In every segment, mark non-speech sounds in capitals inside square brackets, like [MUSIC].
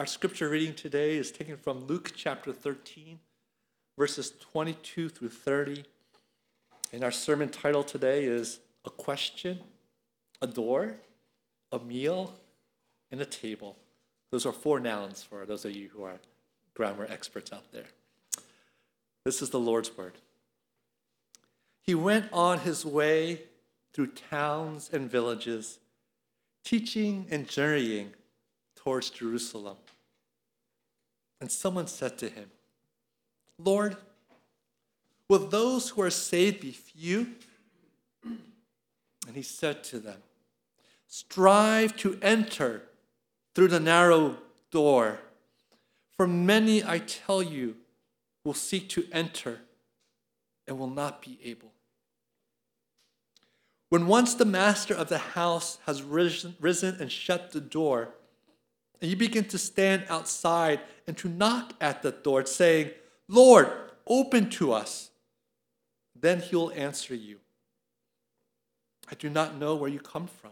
Our scripture reading today is taken from Luke chapter 13, verses 22 through 30. And our sermon title today is A Question, a Door, a Meal, and a Table. Those are four nouns for those of you who are grammar experts out there. This is the Lord's word. He went on his way through towns and villages, teaching and journeying towards Jerusalem. And someone said to him, Lord, will those who are saved be few? And he said to them, Strive to enter through the narrow door, for many, I tell you, will seek to enter and will not be able. When once the master of the house has risen, and shut the door, and you begin to stand outside and to knock at the door, saying, Lord, open to us, then he will answer you, I do not know where you come from.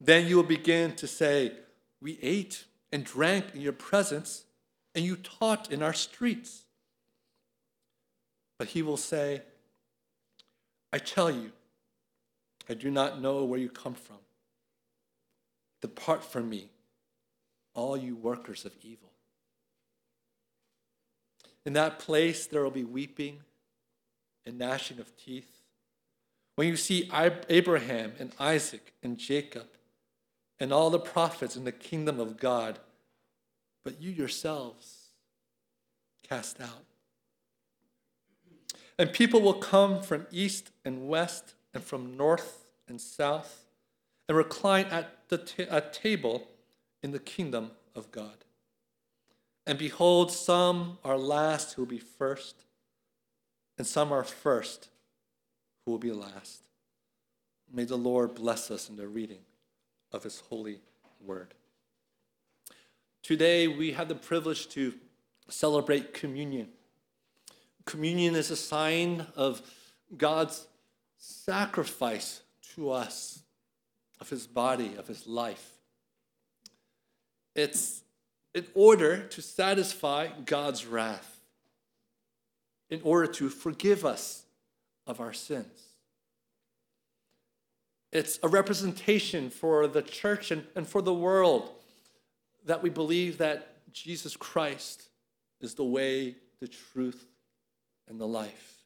Then you will begin to say, We ate and drank in your presence, and you taught in our streets. But he will say, I tell you, I do not know where you come from. Depart from me, all you workers of evil. In that place, there will be weeping and gnashing of teeth. When you see Abraham and Isaac and Jacob and all the prophets in the kingdom of God, but you yourselves cast out. And people will come from east and west and from north and south and recline at the ta- table in the kingdom of God. And behold, some are last who will be first, and some are first who will be last. May the Lord bless us in the reading of his holy word. Today, we have the privilege to celebrate communion. Communion is a sign of God's sacrifice to us of his body, of his life. It's in order to satisfy God's wrath, in order to forgive us of our sins. It's a representation for the church and, and for the world that we believe that Jesus Christ is the way, the truth, and the life.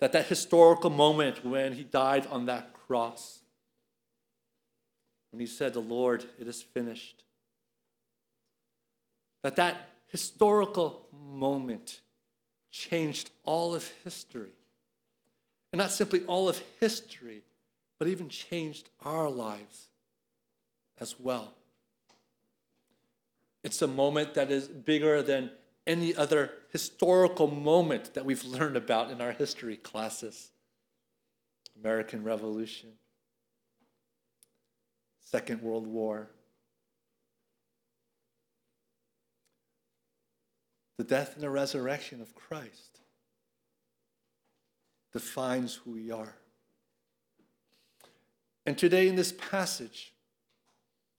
That that historical moment when he died on that cross, when he said, The Lord, it is finished. That that historical moment changed all of history. And not simply all of history, but even changed our lives as well. It's a moment that is bigger than any other historical moment that we've learned about in our history classes American Revolution, Second World War, the death and the resurrection of Christ defines who we are. And today in this passage,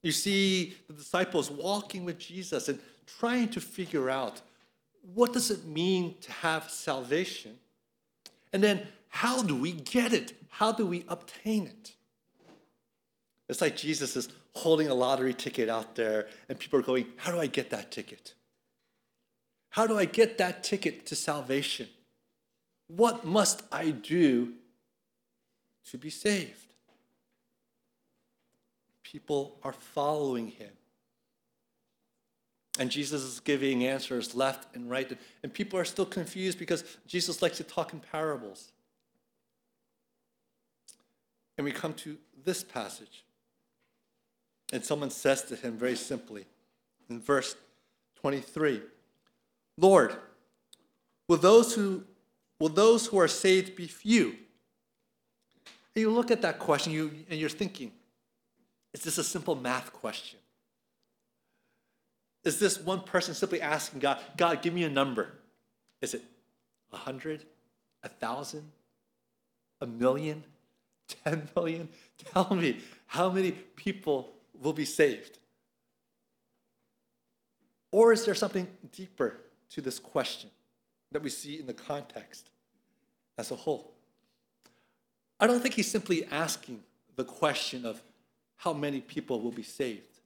you see the disciples walking with Jesus and trying to figure out what does it mean to have salvation? And then how do we get it? How do we obtain it? It's like Jesus is holding a lottery ticket out there, and people are going, How do I get that ticket? How do I get that ticket to salvation? What must I do to be saved? People are following him. And Jesus is giving answers left and right. And people are still confused because Jesus likes to talk in parables. And we come to this passage. And someone says to him very simply in verse 23 Lord, will those who, will those who are saved be few? And you look at that question you, and you're thinking, is this a simple math question? Is this one person simply asking God, God, give me a number? Is it a hundred, a thousand, a million, ten million? Tell me, how many people will be saved? Or is there something deeper to this question that we see in the context as a whole? I don't think he's simply asking the question of how many people will be saved.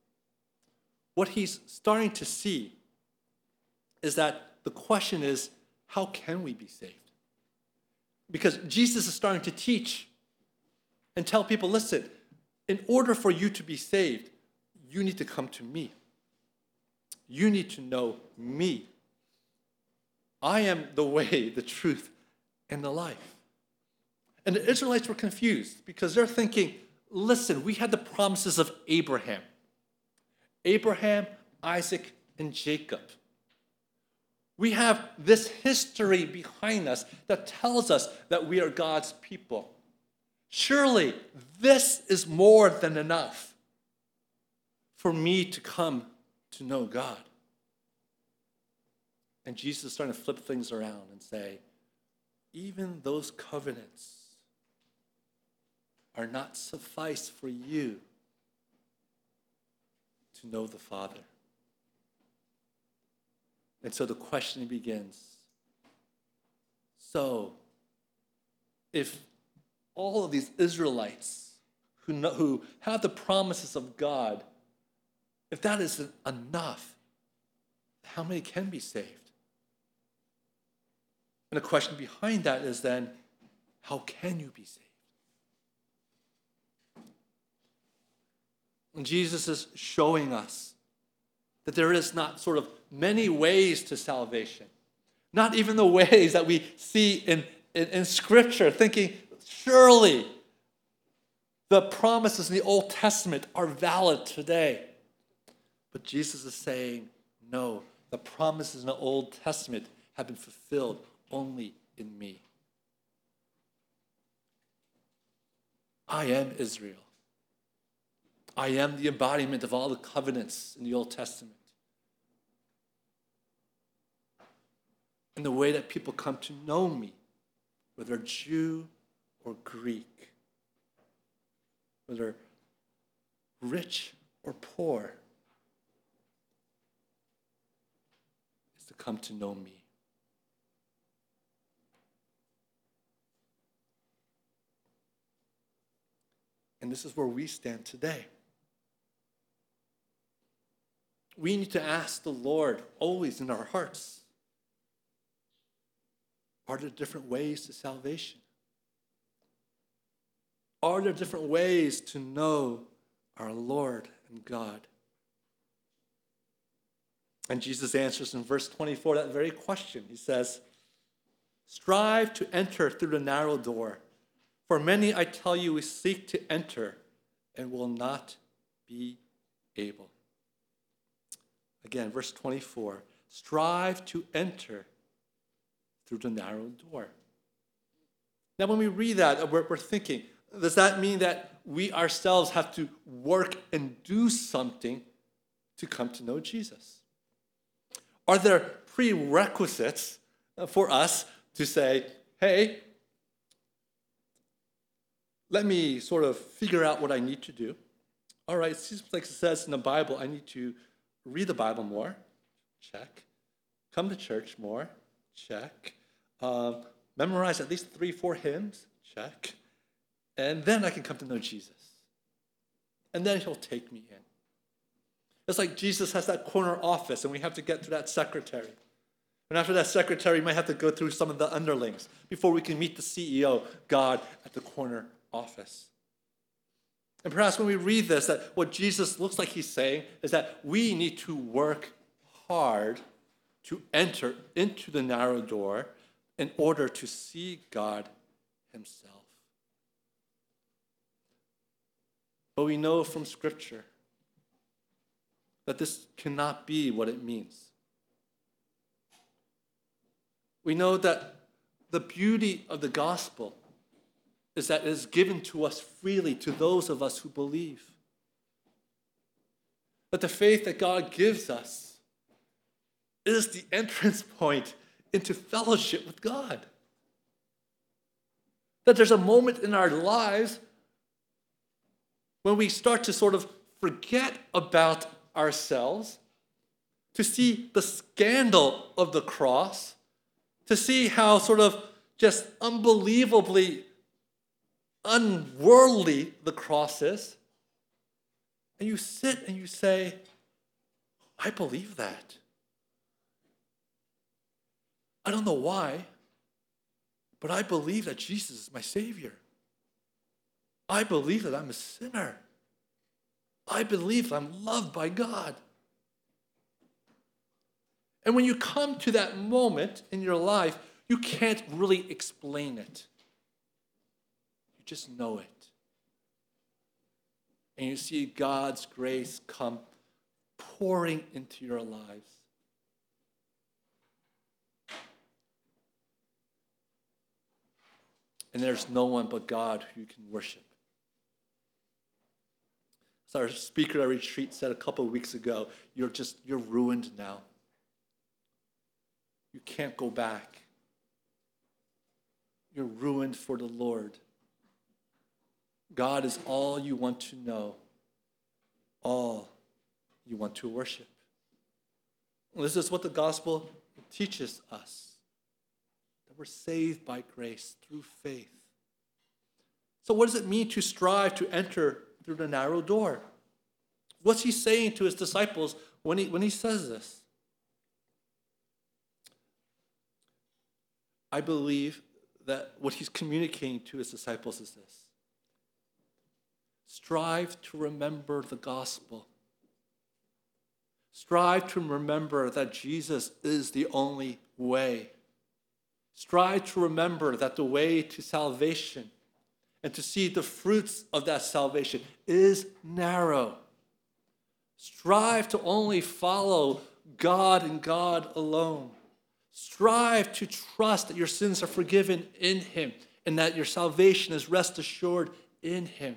What he's starting to see is that the question is how can we be saved? Because Jesus is starting to teach and tell people listen, in order for you to be saved, you need to come to me. You need to know me. I am the way, [LAUGHS] the truth, and the life. And the Israelites were confused because they're thinking, listen, we had the promises of Abraham. Abraham, Isaac, and Jacob. We have this history behind us that tells us that we are God's people. Surely this is more than enough for me to come to know God. And Jesus is starting to flip things around and say, even those covenants are not suffice for you to know the Father. And so the question begins so, if all of these Israelites who, know, who have the promises of God, if that isn't enough, how many can be saved? And the question behind that is then, how can you be saved? And Jesus is showing us that there is not sort of many ways to salvation, not even the [LAUGHS] ways that we see in, in, in Scripture, thinking, surely the promises in the Old Testament are valid today. But Jesus is saying, no, the promises in the Old Testament have been fulfilled only in me. I am Israel. I am the embodiment of all the covenants in the Old Testament. And the way that people come to know me, whether Jew or Greek, whether rich or poor, is to come to know me. And this is where we stand today. We need to ask the Lord always in our hearts are there different ways to salvation? Are there different ways to know our Lord and God? And Jesus answers in verse 24 that very question. He says, Strive to enter through the narrow door. For many, I tell you, we seek to enter and will not be able. Again, verse 24 strive to enter through the narrow door. Now, when we read that, we're, we're thinking, does that mean that we ourselves have to work and do something to come to know Jesus? Are there prerequisites for us to say, hey, let me sort of figure out what I need to do? All right, seems like it says in the Bible, I need to read the Bible more. Check. Come to church more. Check. Uh, memorize at least three, four hymns. Check. And then I can come to know Jesus. And then he'll take me in. It's like Jesus has that corner office, and we have to get to that secretary. And after that secretary, we might have to go through some of the underlings before we can meet the CEO, God, at the corner office. And perhaps when we read this, that what Jesus looks like he's saying is that we need to work hard to enter into the narrow door in order to see God himself. But we know from Scripture that this cannot be what it means. We know that the beauty of the gospel is that it is given to us freely to those of us who believe. That the faith that God gives us is the [LAUGHS] entrance point into fellowship with God. That there's a moment in our lives when we start to sort of forget about ourselves, to see the scandal of the cross, to see how sort of just unbelievably unworldly the cross is. And you sit and you say, I believe that. I don't know why, but I believe that Jesus is my Savior. I believe that I'm a sinner. I believe that I'm loved by God. And when you come to that moment in your life, you can't really explain it. You just know it. And you see God's grace come pouring into your lives. And there's no one but God who you can worship. As our speaker at retreat said a couple of weeks ago, you're just, you're ruined now. You can't go back. You're ruined for the Lord. God is all you want to know, all you want to worship. This is what the gospel teaches us that we're saved by grace through faith. So, what does it mean to strive to enter through the narrow door? What's he saying to his disciples when he, when he says this? I believe that what he's communicating to his disciples is this strive to remember the gospel. Strive to remember that Jesus is the only way. Strive to remember that the way to salvation and to see the fruits of that salvation is narrow. Strive to only follow God and God alone. Strive to trust that your sins are forgiven in Him and that your salvation is rest assured in Him.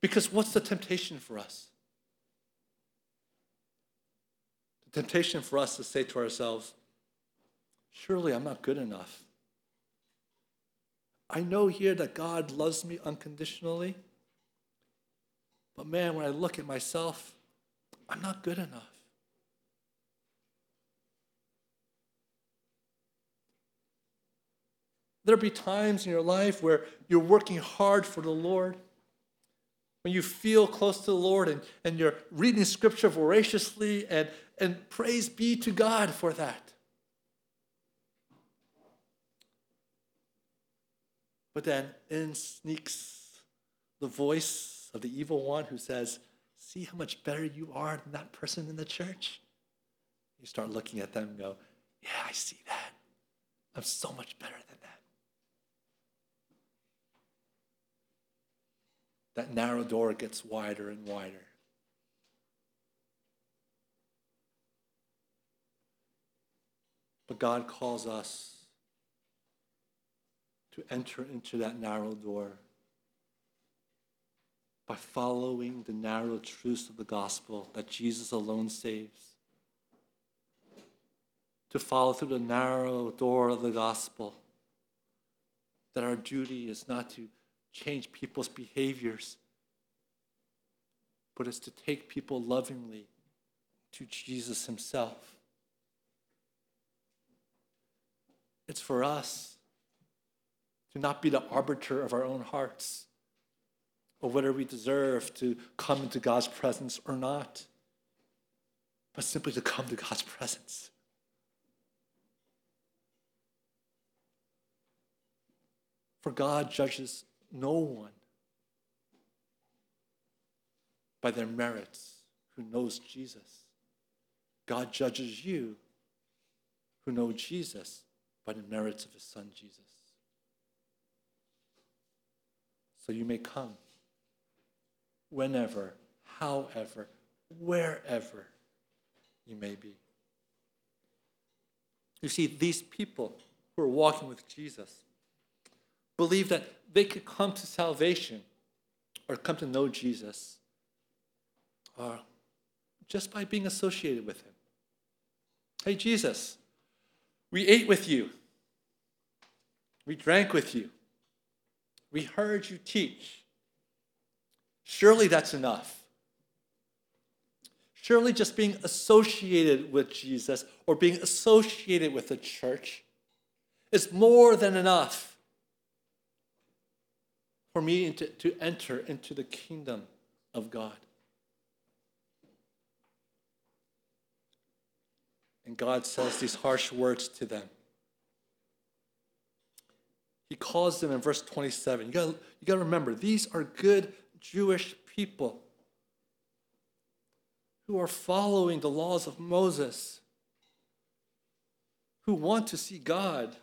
Because what's the temptation for us? The temptation for us to say to ourselves, Surely I'm not good enough. I know here that God loves me unconditionally. But man, when I look at myself, I'm not good enough. There'll be times in your life where you're working hard for the Lord, when you feel close to the Lord and, and you're reading scripture voraciously, and, and praise be to God for that. But then in sneaks the voice of the evil one who says, See how much better you are than that person in the church? You start looking at them and go, Yeah, I see that. I'm so much better than that. That narrow door gets wider and wider. But God calls us enter into that narrow door by following the narrow truths of the gospel that Jesus alone saves. To follow through the narrow door of the gospel, that our duty is not to change people's behaviors, but it's to take people lovingly to Jesus Himself. It's for us to not be the arbiter of our own hearts or whether we deserve to come into God's presence or not, but simply to come to God's presence. For God judges no one by their merits who knows Jesus. God judges you who know Jesus by the merits of his son Jesus. So you may come whenever, however, wherever you may be. You see, these people who are walking with Jesus believe that they could come to salvation or come to know Jesus or just by being associated with him. Hey, Jesus, we ate with you, we drank with you, we heard you teach. Surely that's enough. Surely just being associated with Jesus or being associated with the church is more than enough for me to, to enter into the kingdom of God. And God says these harsh words to them. He calls them in verse 27. You got you to remember, these are good Jewish people who are following the laws of Moses, who want to see God,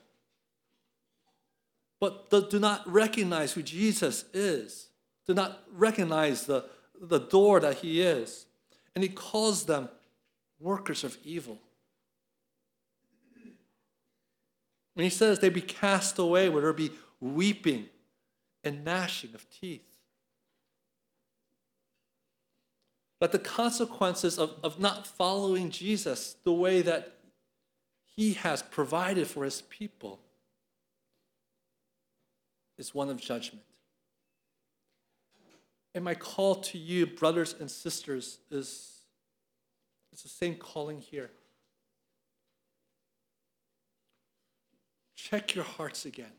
but do not recognize who Jesus is, do not recognize the, the door that he is. And he calls them workers of evil. And he says they'd be cast away where there'd be weeping and gnashing of teeth. But the consequences of, of not following Jesus the way that he has provided for his people is one of judgment. And my call to you, brothers and sisters, is it's the same calling here. Check your hearts again.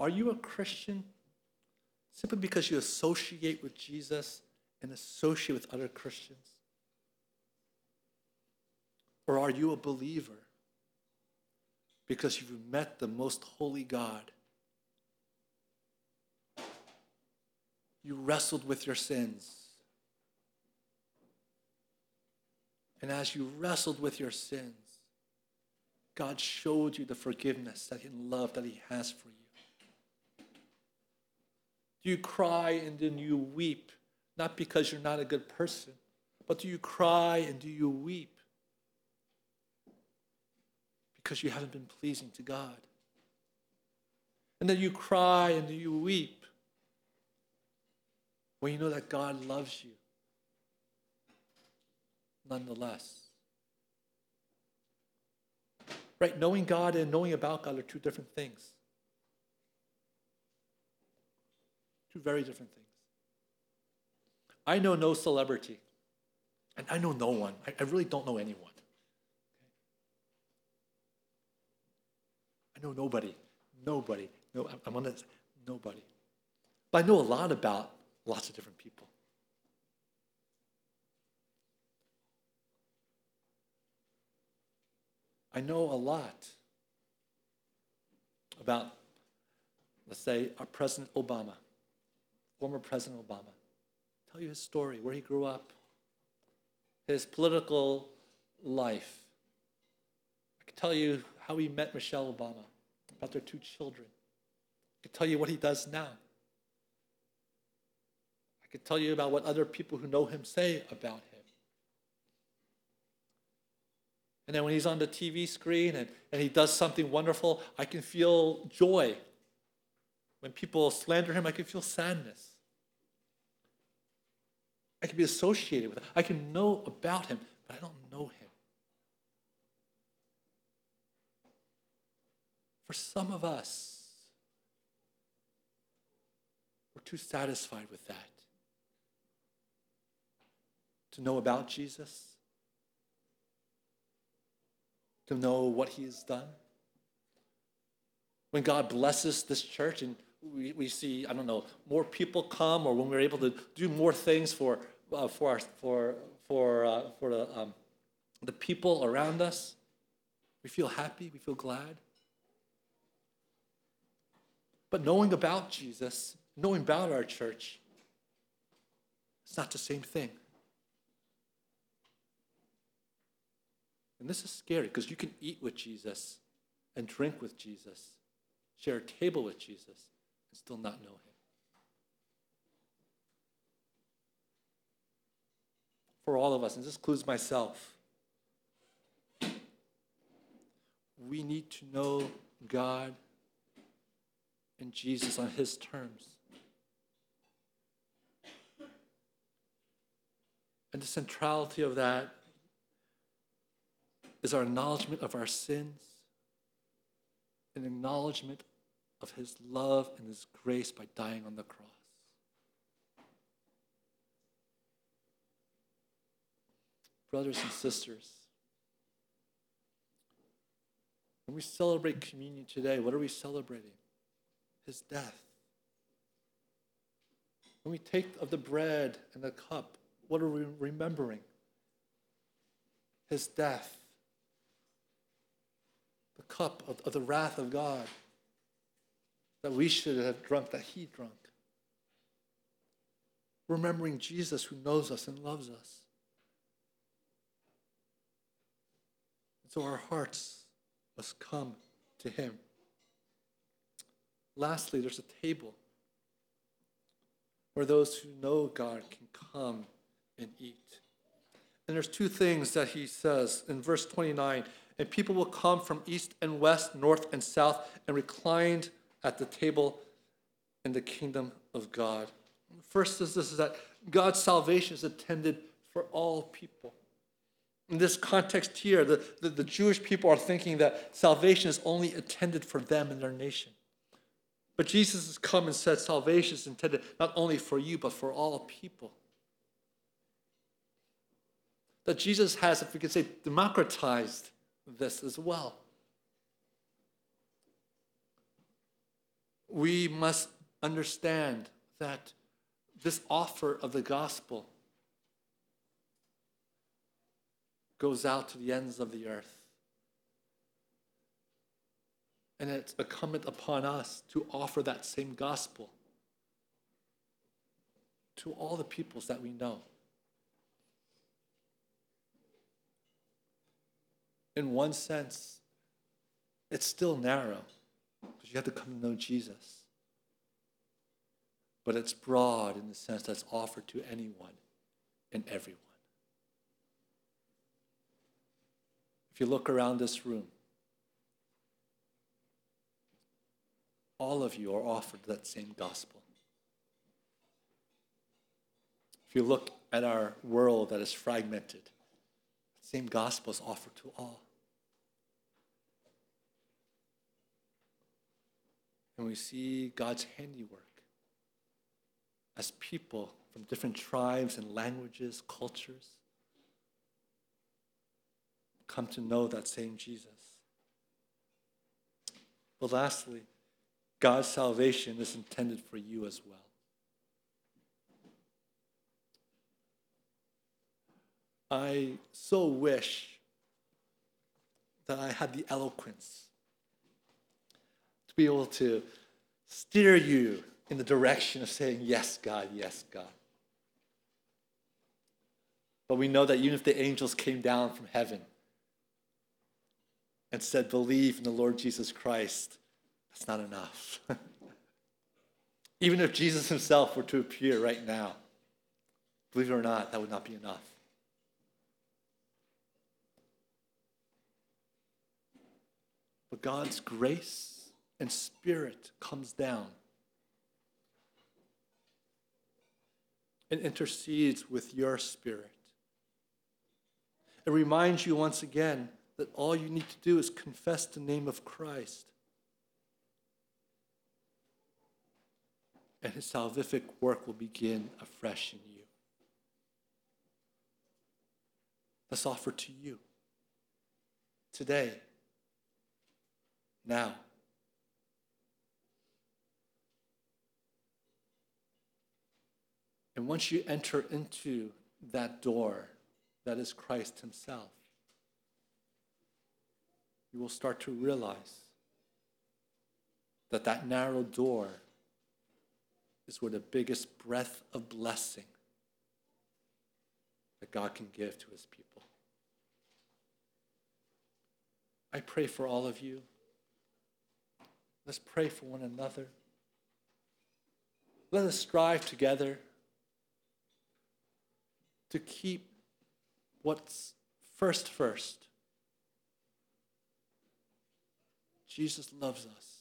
Are you a Christian simply because you associate with Jesus and associate with other Christians? Or are you a believer because you've met the most holy God? You wrestled with your sins. And as you wrestled with your sins, God showed you the forgiveness that and love that He has for you. Do you cry and then you weep, not because you're not a good person, but do you cry and do you weep because you haven't been pleasing to God? And then you cry and do you weep when you know that God loves you nonetheless? Right? Knowing God and knowing about God are two different things. Two very different things. I know no celebrity, and I know no one. I, I really don't know anyone. I know nobody. Nobody. No, I'm on this. Nobody. But I know a lot about lots of different people. I know a lot about, let's say, our President Obama former President Obama. Tell you his story, where he grew up, his political life. I can tell you how he met Michelle Obama, about their two children. I can tell you what he does now. I can tell you about what other people who know him say about him. And then when he's on the TV screen and, and he does something wonderful, I can feel joy when people slander him, I can feel sadness. I can be associated with him. I can know about him, but I don't know him. For some of us, we're too satisfied with that. To know about Jesus, to know what he has done. When God blesses this church and we, we see, I don't know, more people come or when we're able to do more things for, uh, for, our, for, for, uh, for the, um, the people around us, we feel happy, we feel glad. But knowing about Jesus, knowing about our church, it's not the same thing. And this is scary because you can eat with Jesus and drink with Jesus, share a table with Jesus, and still not know him. For all of us, and this includes myself, we need to know God and Jesus on his terms. And the centrality of that is our acknowledgement of our sins, an acknowledgement of his love and his grace by dying on the cross. Brothers and sisters, when we celebrate communion today, what are we celebrating? His death. When we take of the bread and the cup, what are we remembering? His death. Cup of, of the wrath of God that we should have drunk, that he drunk. Remembering Jesus who knows us and loves us. So our hearts must come to him. Lastly, there's a table where those who know God can come and eat. And there's two things that he says in verse 29 and people will come from east and west, north and south, and reclined at the table in the kingdom of God. First is this is that God's salvation is intended for all people. In this context here, the, the, the, Jewish people are thinking that salvation is only intended for them and their nation. But Jesus has come and said salvation is intended not only for you, but for all people. That Jesus has, if we could say, democratized this as well. We must understand that this offer of the gospel goes out to the ends of the earth. And it's incumbent upon us to offer that same gospel to all the peoples that we know. In one sense, it's still narrow because you have to come to know Jesus. But it's broad in the sense that it's offered to anyone and everyone. If you look around this room, all of you are offered that same gospel. If you look at our world that is fragmented, the same gospel is offered to all. And we see God's handiwork as people from different tribes and languages, cultures, come to know that same Jesus. But lastly, God's salvation is intended for you as well. I so wish that I had the eloquence be able to steer you in the direction of saying, Yes, God, yes, God. But we know that even if the angels came down from heaven and said, Believe in the Lord Jesus Christ, that's not enough. [LAUGHS] Even if Jesus himself were to appear right now, believe it or not, that would not be enough. But God's grace and spirit comes down and intercedes with your spirit. It reminds you once again that all you need to do is confess the name of Christ. And his salvific work will begin afresh in you. Let's offer to you today, now. And once you enter into that door that is Christ Himself, you will start to realize that that narrow door is where the biggest breath of blessing that God can give to his people. I pray for all of you. Let's pray for one another. Let us strive together to keep what's first first. Jesus loves us.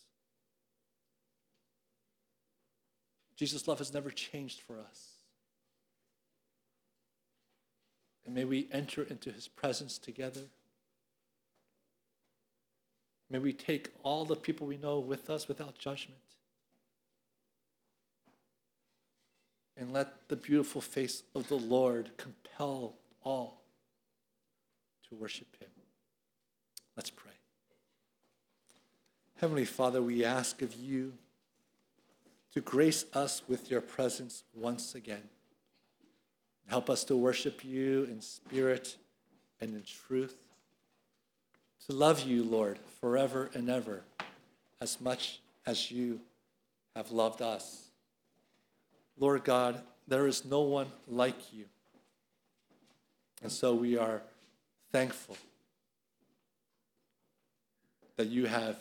Jesus' love has never changed for us. And may we enter into his presence together. May we take all the people we know with us without judgment. And let the beautiful face of the Lord compel all to worship him. Let's pray. Heavenly Father, we ask of you to grace us with your presence once again. Help us to worship you in spirit and in truth. To love you, Lord, forever and ever, as much as you have loved us. Lord God, there is no one like you. And so we are thankful that you have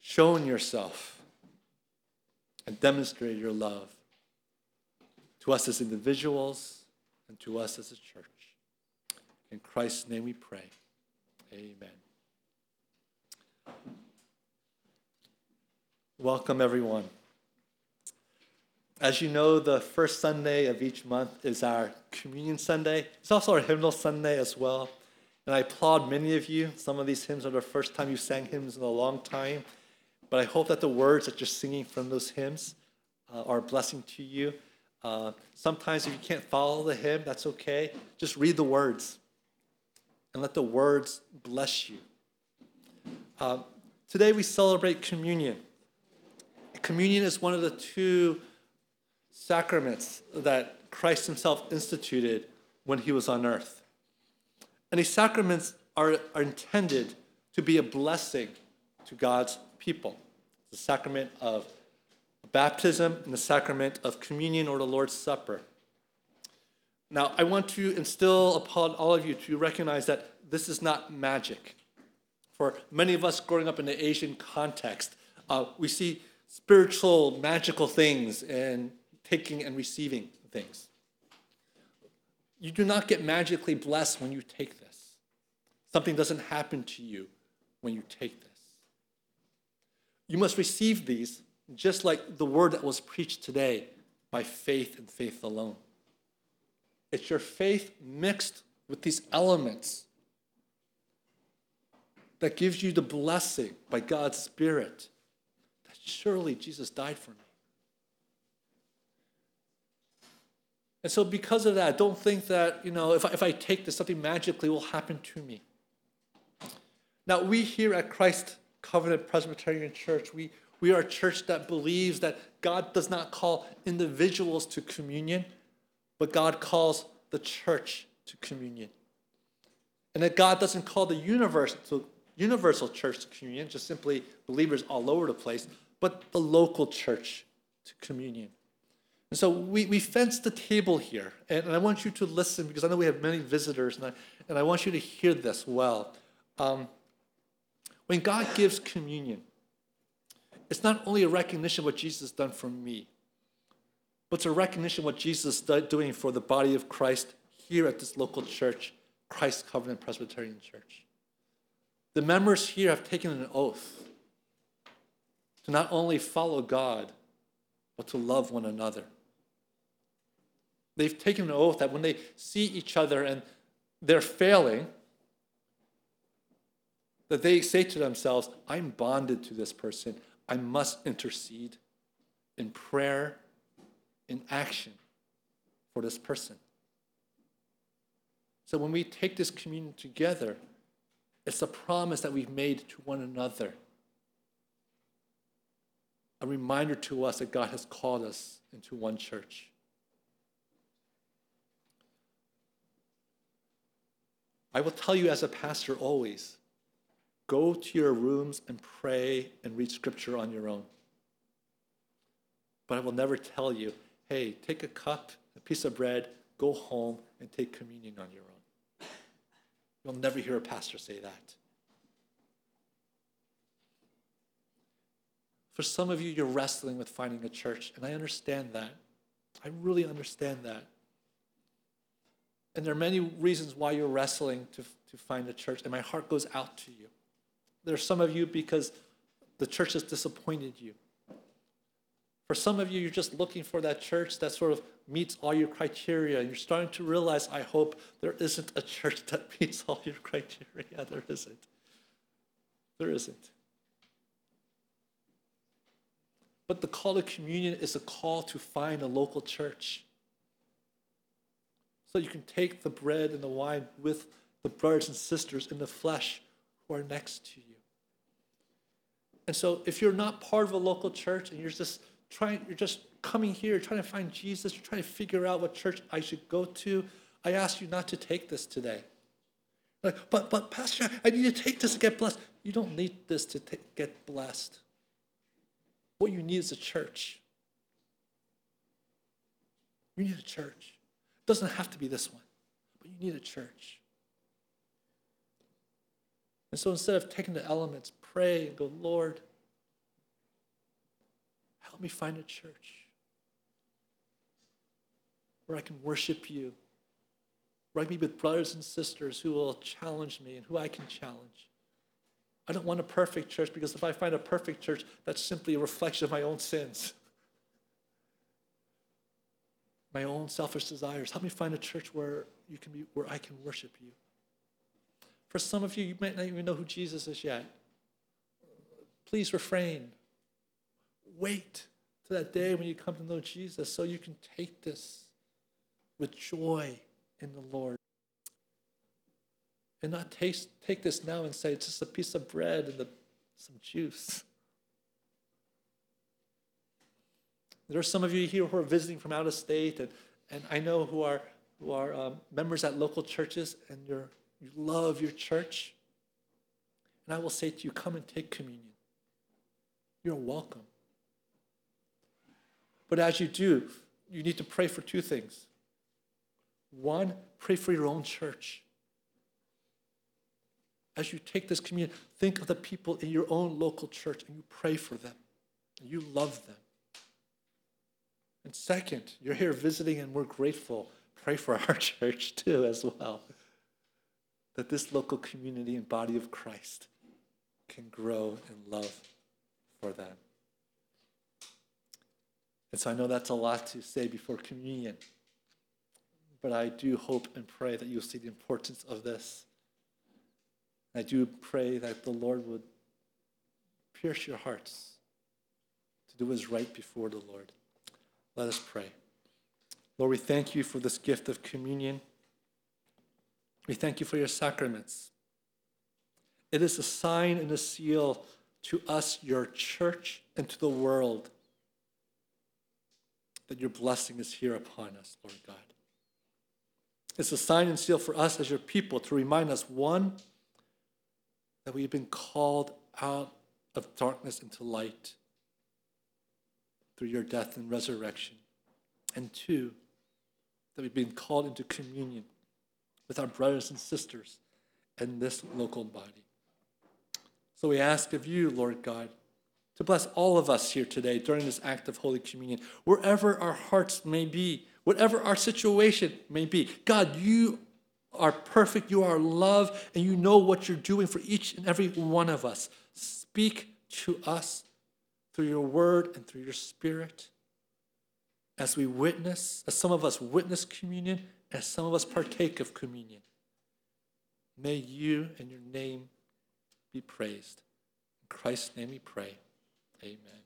shown yourself and demonstrated your love to us as individuals and to us as a church. In Christ's name we pray. Amen. Welcome, everyone. As you know, the first Sunday of each month is our Communion Sunday. It's also our Hymnal Sunday as well. And I applaud many of you. Some of these hymns are the first time you sang hymns in a long time. But I hope that the words that you're singing from those hymns uh, are a blessing to you. Uh, sometimes if you can't follow the hymn, that's okay. Just read the words and let the words bless you. Uh, today we celebrate communion. Communion is one of the two sacraments that Christ himself instituted when he was on earth. And these sacraments are, are intended to be a blessing to God's people. The sacrament of baptism and the sacrament of communion or the Lord's Supper. Now, I want to instill upon all of you to recognize that this is not magic. For many of us growing up in the Asian context, uh, we see spiritual, magical things and taking and receiving things. You do not get magically blessed when you take this. Something doesn't happen to you when you take this. You must receive these just like the word that was preached today by faith and faith alone. It's your faith mixed with these elements that gives you the blessing by God's Spirit that surely Jesus died for me. And so, because of that, don't think that, you know, if I, if I take this, something magically will happen to me. Now, we here at Christ Covenant Presbyterian Church, we, we are a church that believes that God does not call individuals to communion, but God calls the church to communion. And that God doesn't call the universe to universal church to communion, just simply believers all over the place, but the local church to communion. And so we, we fence the table here, and, and I want you to listen because I know we have many visitors, and I, and I want you to hear this well. Um, when God gives communion, it's not only a recognition of what Jesus has done for me, but it's a recognition of what Jesus is doing for the body of Christ here at this local church, Christ Covenant Presbyterian Church. The members here have taken an oath to not only follow God, but to love one another. They've taken an oath that when they see each other and they're failing, that they say to themselves, I'm bonded to this person. I must intercede in prayer, in action for this person. So when we take this communion together, it's a promise that we've made to one another. A reminder to us that God has called us into one church. I will tell you as a pastor always Go to your rooms and pray and read scripture on your own. But I will never tell you, hey, take a cup, a piece of bread, go home and take communion on your own. You'll never hear a pastor say that. For some of you, you're wrestling with finding a church, and I understand that. I really understand that. And there are many reasons why you're wrestling to, to find a church, and my heart goes out to you. There are some of you because the church has disappointed you. For some of you, you're just looking for that church that sort of meets all your criteria. And you're starting to realize, I hope, there isn't a church that [LAUGHS] meets all your criteria. There isn't. There isn't. But the call to communion is a call to find a local church. So you can take the bread and the wine with the brothers and sisters in the flesh who are next to you. And so if you're not part of a local church and you're just trying, you're just coming here, trying to find Jesus, you're trying to figure out what church I should go to, I ask you not to take this today. Like, but, but Pastor, I need to take this to get blessed. You don't need this to t- get blessed. What you need is a church. You need a church. It doesn't have to be this one, but you need a church. And so instead of taking the elements, pray and go, Lord, help me find a church where I can worship you, where I can be with brothers and sisters who will challenge me and who I can challenge. I don't want a perfect church because if I find a perfect church, that's simply a reflection of my own sins, my own selfish desires. Help me find a church where you can be, where I can worship you. For some of you, you might not even know who Jesus is yet. Please refrain. Wait to that day when you come to know Jesus so you can take this with joy in the Lord. And not taste, take this now and say it's just a piece of bread and the, some juice. There are some of you here who are visiting from out of state, and, and I know who are, who are um, members at local churches, and you're you love your church, and I will say to you, come and take communion. You're welcome. But as you do, you need to pray for two things. One, pray for your own church. As you take this communion, think of the people in your own local church and you pray for them. And you love them. And second, you're here visiting and we're grateful. Pray for our [LAUGHS] church too, as well that this local community and body of Christ can grow in love for them. And so I know that's a lot to say before communion, but I do hope and pray that you'll see the importance of this. I do pray that the Lord would pierce your hearts to do what is right before the Lord. Let us pray. Lord, we thank you for this gift of communion. We thank you for your sacraments. It is a sign and a seal to us, your church, and to the world that your blessing is here upon us, Lord God. It's a sign and seal for us as your people to remind us one, that we've been called out of darkness into light through your death and resurrection. And two, that we've been called into communion with our brothers and sisters in this local body. So we ask of you, Lord God, to bless all of us here today during this act of Holy Communion, wherever our hearts may be, whatever our situation may be. God, you are perfect, you are love, and you know what you're doing for each and every one of us. Speak to us through your word and through your spirit as we witness, as some of us witness communion, as some of us partake of communion. May you and your name be praised. In Christ's name we pray. Amen.